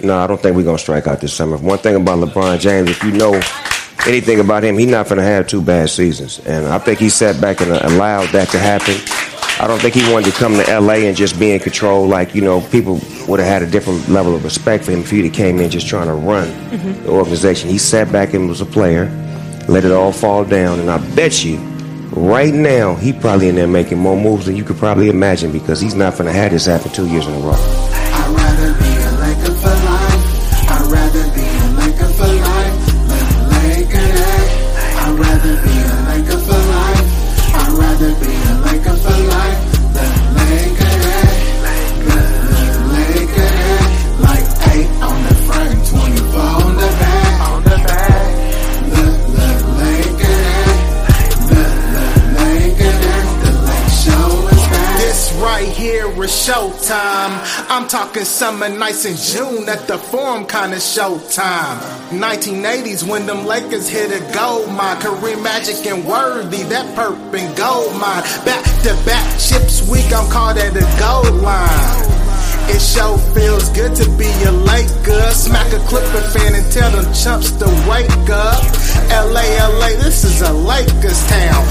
No, I don't think we're gonna strike out this summer. One thing about LeBron James, if you know anything about him, he's not gonna have two bad seasons, and I think he sat back and allowed that to happen. I don't think he wanted to come to LA and just be in control. Like you know, people would have had a different level of respect for him if he'd came in just trying to run mm-hmm. the organization. He sat back and was a player, let it all fall down, and I bet you, right now, he probably in there making more moves than you could probably imagine because he's not going to have this happen two years in a row. I'd rather be a Laker for life. I'd rather be a for life. I'd rather be a Laker for life. I'd rather be a for life. Showtime. I'm talking summer nights in June at the Forum kind of showtime. 1980s when them Lakers hit a gold mine. Kareem Magic and Worthy, that purple and gold mine. Back to back chips week, I'm called at the gold line. It sure feels good to be a Laker. Smack a Clipper fan and tell them chumps to wake up. LA, LA, this is a Lakers town.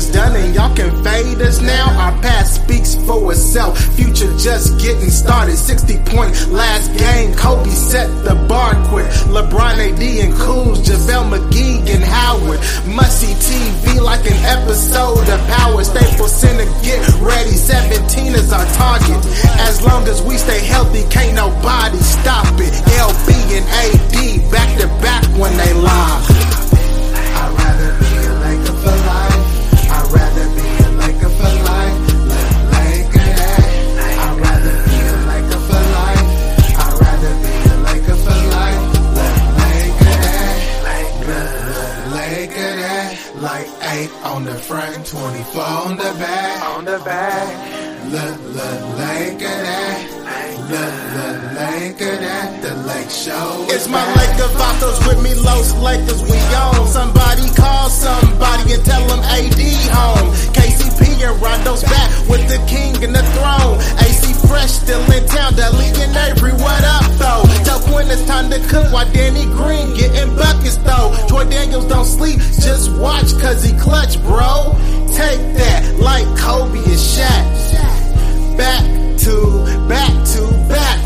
Was done and y'all can fade us now? Our past speaks for itself. Future just getting started. 60 point last game. Kobe set the bar quick. LeBron, AD, and Kuz, JaVale McGee, and Howard. Must see TV like an episode of Power. Staples Center, get ready. 17 is our target. As long as we stay healthy, can't nobody stop it. LB and AD back to back when they live. It's my Laker Vatos with me, Los Lakers, we own. Somebody call somebody and tell them AD home. KCP and Rondo's back with the king and the throne. AC Fresh still in town. Dudley and Avery, what up though? Tell Quinn it's time to cook while Danny Green getting buckets though. Troy Daniels don't sleep, just watch cause he clutch, bro. Take that like Kobe and Shaq back to back to back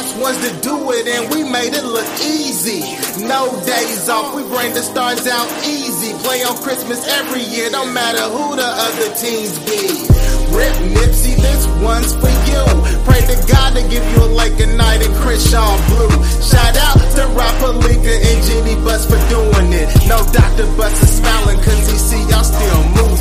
Last ones to do it and we made it look easy. No days off, we bring the stars out easy. Play on Christmas every year, don't matter who the other teams be. Rip Nipsey, this one's for you. Pray to God to give you a lake at night and Crenshaw blue. Shout out to Rob Pelinka and Jeanie Buss for doing it. No Dr. Buss is smiling cause he see y'all still moving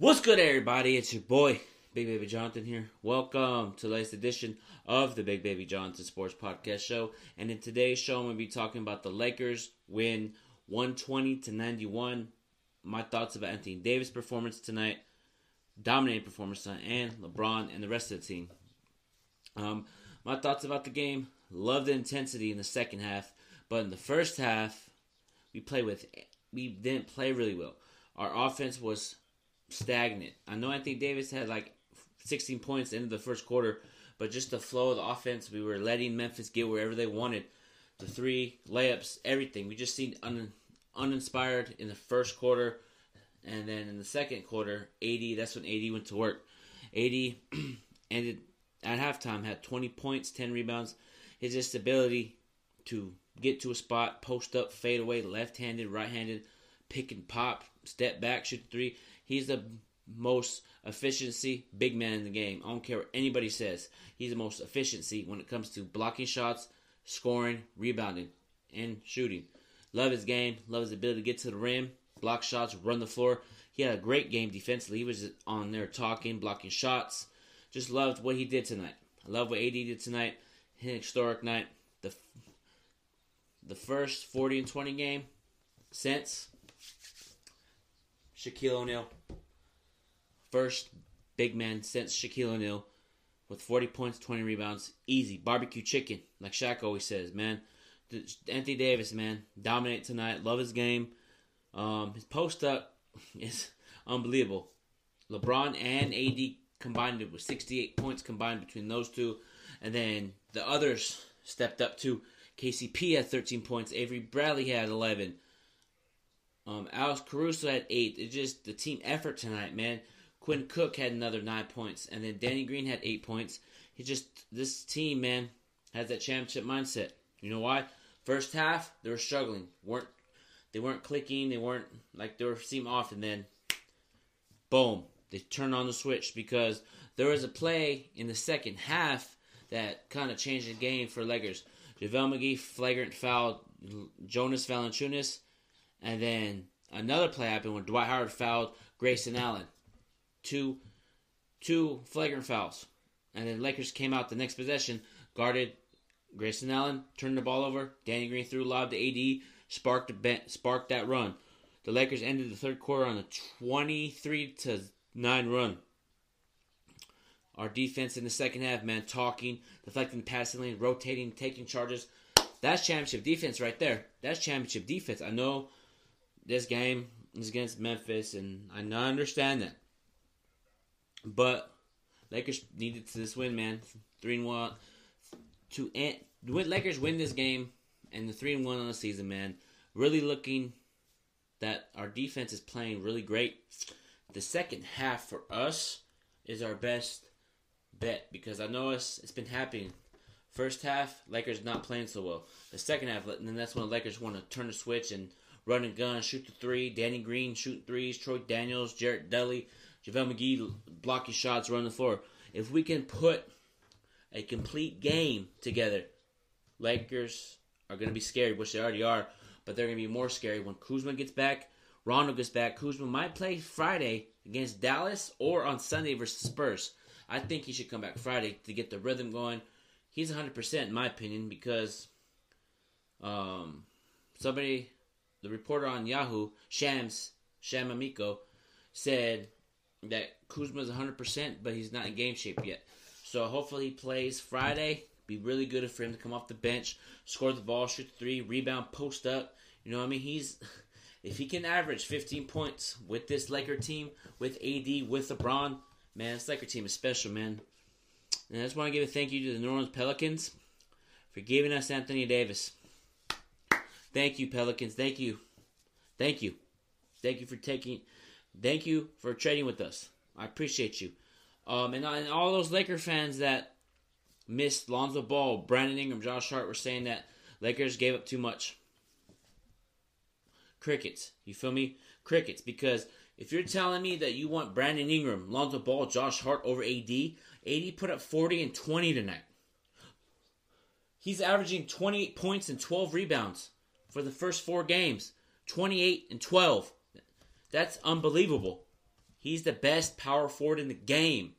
What's good, everybody? It's your boy, Big Baby Jonathan here. Welcome to the latest edition of the Big Baby Jonathan Sports Podcast Show. And in today's show, I'm going to be talking about the Lakers win 120 to 91. My thoughts about Anthony Davis' performance tonight, dominating performance tonight, and LeBron and the rest of the team. Um, my thoughts about the game: love the intensity in the second half, but in the first half, we play with we didn't play really well. Our offense was stagnant. I know Anthony Davis had like 16 points in the first quarter, but just the flow of the offense, we were letting Memphis get wherever they wanted. The three layups, everything. We just seemed un, uninspired in the first quarter, and then in the second quarter, AD. That's when AD went to work. AD ended at halftime had 20 points, 10 rebounds. His just ability to get to a spot, post up, fade away, left-handed, right-handed, pick and pop, step back, shoot three. He's the most efficiency big man in the game. I don't care what anybody says. He's the most efficiency when it comes to blocking shots, scoring, rebounding, and shooting. Love his game. Love his ability to get to the rim, block shots, run the floor. he had a great game defensively. He was on there talking, blocking shots. Just loved what he did tonight. I love what AD did tonight. Historic night. The the first 40 and 20 game since Shaquille O'Neal. First big man since Shaquille O'Neal with 40 points, 20 rebounds. Easy. Barbecue chicken, like Shaq always says, man. Anthony Davis, man. Dominate tonight. Love his game. Um, his post up is unbelievable. LeBron and AD combined it with 68 points combined between those two. And then the others stepped up too. KCP had 13 points. Avery Bradley had 11. Um, Alex Caruso had 8. It's just the team effort tonight, man. Quinn Cook had another 9 points. And then Danny Green had 8 points. He just, this team, man, has that championship mindset. You know why? First half, they were struggling. weren't They weren't clicking. They weren't, like, they were seem off. And then, boom, they turned on the switch because there was a play in the second half that kind of changed the game for Lakers. JaVale McGee flagrant fouled Jonas Valanciunas, and then another play happened when Dwight Howard fouled Grayson Allen. Two, two flagrant fouls, and then Lakers came out the next possession, guarded Grayson Allen, turned the ball over. Danny Green threw lob to AD, sparked sparked that run. The Lakers ended the third quarter on a 23 to 9 run. Our defense in the second half, man, talking, deflecting passing lane, rotating, taking charges. That's championship defense right there. That's championship defense. I know this game is against Memphis, and I understand that. But Lakers needed to this win, man. Three and one to end. Lakers win this game and the three and one on the season, man. Really looking that our defense is playing really great. The second half for us is our best bet because I know it's it's been happening. First half, Lakers not playing so well. The second half, and then that's when the Lakers want to turn the switch and run and gun, shoot the three. Danny Green shooting threes. Troy Daniels, Jared Dudley, JaVale McGee blocking shots, run the floor. If we can put a complete game together, Lakers are going to be scary, which they already are, but they're going to be more scary when Kuzma gets back. Rondo gets back. Kuzma might play Friday against Dallas or on Sunday versus Spurs. I think he should come back Friday to get the rhythm going. He's 100% in my opinion because um, somebody, the reporter on Yahoo, Shams, Sham Amico, said that Kuzma's 100%, but he's not in game shape yet. So hopefully he plays Friday. Be really good for him to come off the bench, score the ball, shoot the three, rebound, post up. You know what I mean? He's if he can average 15 points with this Laker team, with AD, with LeBron, Man, this Laker team is special, man. And I just want to give a thank you to the New Orleans Pelicans for giving us Anthony Davis. Thank you, Pelicans. Thank you. Thank you. Thank you for taking. Thank you for trading with us. I appreciate you. Um, and, and all those Laker fans that missed Lonzo Ball, Brandon Ingram, Josh Hart were saying that Lakers gave up too much. Crickets. You feel me? Crickets. Because if you're telling me that you want Brandon Ingram, Lonzo Ball, Josh Hart over AD, AD put up 40 and 20 tonight. He's averaging 28 points and 12 rebounds for the first four games. 28 and 12. That's unbelievable. He's the best power forward in the game.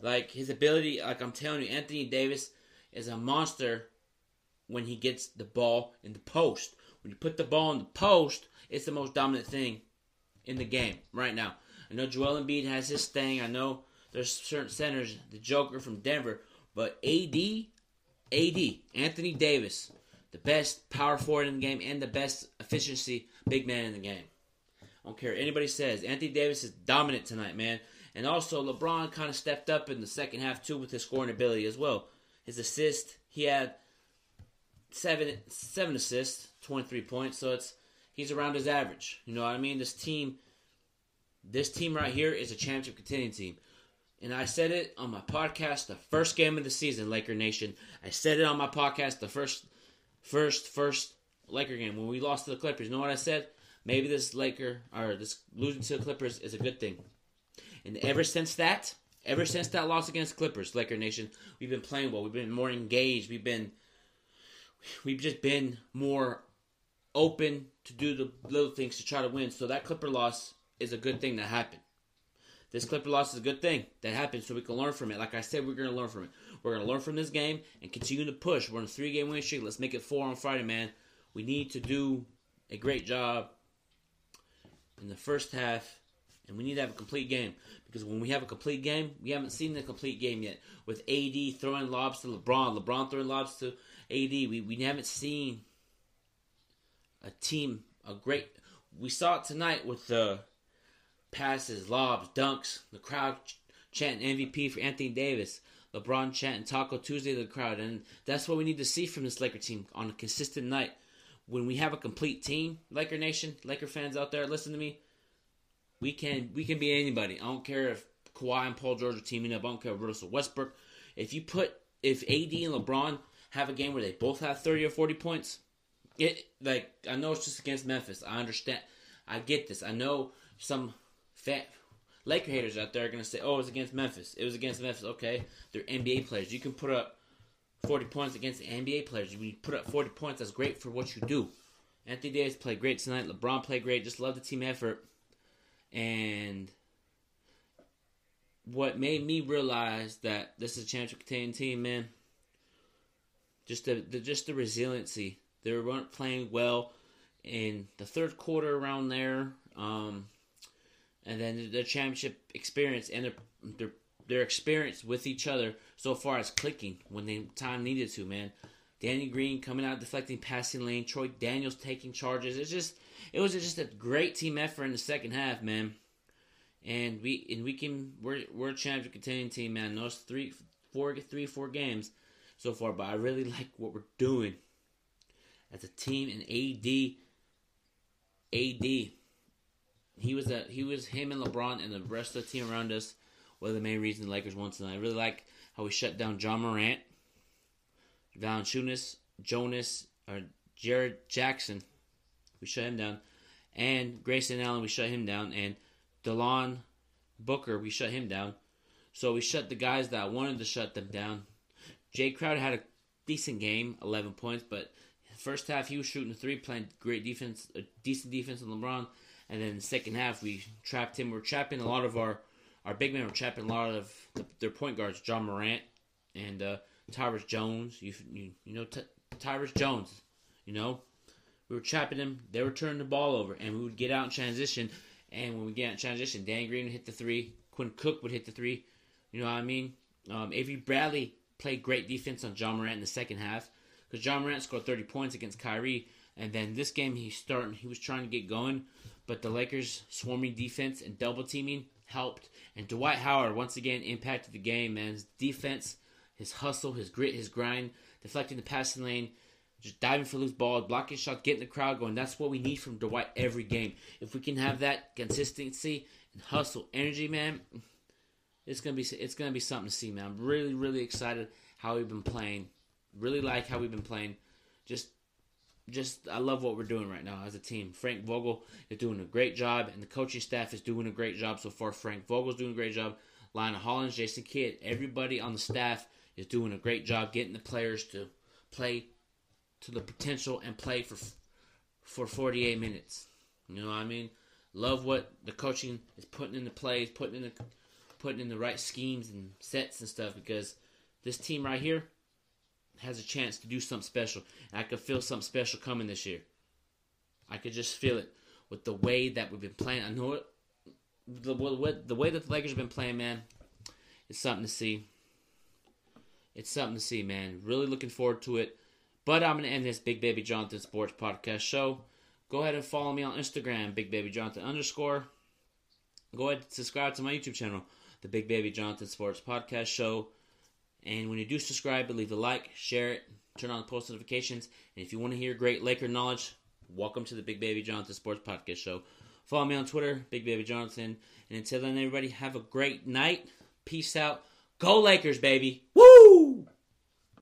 Like his ability, like I'm telling you, Anthony Davis is a monster when he gets the ball in the post. When you put the ball in the post, it's the most dominant thing in the game right now. I know Joel Embiid has his thing. I know there's certain centers, the Joker from Denver, but AD, AD, Anthony Davis, the best power forward in the game and the best efficiency big man in the game. I don't care anybody says. Anthony Davis is dominant tonight, man. And also LeBron kind of stepped up in the second half too with his scoring ability as well. His assist, he had seven seven assists, twenty three points. So it's he's around his average. You know what I mean? This team, this team right here is a championship contending team. And I said it on my podcast the first game of the season, Laker Nation. I said it on my podcast the first, first, first Laker game when we lost to the Clippers. You know what I said? Maybe this Laker or this losing to the Clippers is a good thing. And ever since that, ever since that loss against Clippers, Laker Nation, we've been playing well. We've been more engaged. We've been, we've just been more open to do the little things to try to win. So that Clipper loss is a good thing that happened. This Clipper loss is a good thing that happened, so we can learn from it. Like I said, we're to learn from it. We're to learn from this game and continue to push. We're on a three game win streak. Let's make it four on Friday, man. We need to do a great job in the first half, and we need to have a complete game. Because when we have a complete game, we haven't seen the complete game yet. With AD throwing lobs to LeBron, LeBron throwing lobs to AD, we, we haven't seen a team, a great. We saw it tonight with the passes, lobs, dunks, the crowd ch- chanting MVP for Anthony Davis, LeBron chanting Taco Tuesday to the crowd, and that's what we need to see from this Laker team on a consistent night. When we have a complete team, Laker Nation, Laker fans out there, listen to me. We can we can be anybody. I don't care if Kawhi and Paul George are teaming up. I don't care if Russell Westbrook. If you put if AD and LeBron have a game where they both have thirty or forty points, it like I know it's just against Memphis. I understand. I get this. I know some fat Laker haters out there are gonna say, "Oh, it's against Memphis. It was against Memphis." Okay, they're NBA players. You can put up forty points against the NBA players. When you put up forty points, that's great for what you do. Anthony Davis played great tonight. LeBron played great. Just love the team effort. And what made me realize that this is a championship team, man. Just the, the just the resiliency. They weren't playing well in the third quarter around there. Um, and then the championship experience and their their their experience with each other so far as clicking when they time needed to, man. Danny Green coming out deflecting passing lane, Troy Daniels taking charges. It's just it was just a great team effort in the second half, man. And we and we can we're we're a championship containing team, man. Those three four three four games so far, but I really like what we're doing as a team and AD AD he was a he was him and LeBron and the rest of the team around us were the main reason the Lakers won tonight. I really like how we shut down Ja Morant, Valanciunas, Jonas, or Jaren Jackson. We shut him down, and Grayson Allen. We shut him down, and Delon Booker. We shut him down. So we shut the guys that wanted to shut them down. Jae Crowder had a decent game, 11 points, but first half he was shooting three, playing great defense, a decent defense on LeBron. And then the second half, we trapped him. We are trapping a lot of our our big men. Were trapping a lot of the, their point guards, Ja Morant and uh, Tyus Jones. You you, you know Ty- Tyus Jones. You know, we were trapping him. They were turning the ball over, and we would get out in transition. And when we get out in transition, Dan Green would hit the three. Quinn Cook would hit the three. You know what I mean? Um, Avery Bradley played great defense on Ja Morant in the second half because Ja Morant scored 30 points against Kyrie. And then this game, he starting. He was trying to get going, but the Lakers' swarming defense and double teaming helped. And Dwight Howard once again impacted the game, man. His defense, his hustle, his grit, his grind, deflecting the passing lane, just diving for loose balls, blocking shots, getting the crowd going. That's what we need from Dwight every game. If we can have that consistency and hustle, energy, man, it's gonna be it's gonna be something to see, man. I'm really really excited how we've been playing. Really like how we've been playing. Just just I love what we're doing right now as a team. Frank Vogel is doing a great job, and the coaching staff is doing a great job so far. Frank Vogel's doing a great job. Lionel Hollins, Jason Kidd, everybody on the staff is doing a great job getting the players to play to the potential and play for for 48 minutes. You know what I mean? Love what the coaching is putting into plays, putting in the putting in the right schemes and sets and stuff because this team right here has a chance to do something special. And I could feel something special coming this year. I could just feel it with the way that we've been playing. I know it. The, the way that the Lakers have been playing, man, it's something to see. It's something to see, man. Really looking forward to it. But I'm going to end this Big Baby Jonathan Sports Podcast show. Go ahead and follow me on Instagram, Big Baby Jonathan underscore. Go ahead and subscribe to my YouTube channel, the Big Baby Jonathan Sports Podcast Show. And when you do subscribe, leave a like, share it, turn on the post notifications. And if you want to hear great Laker knowledge, welcome to the Big Baby Jonathan Sports Podcast Show. Follow me on Twitter, Big Baby Jonathan. And until then, everybody, have a great night. Peace out. Go Lakers, baby. Woo!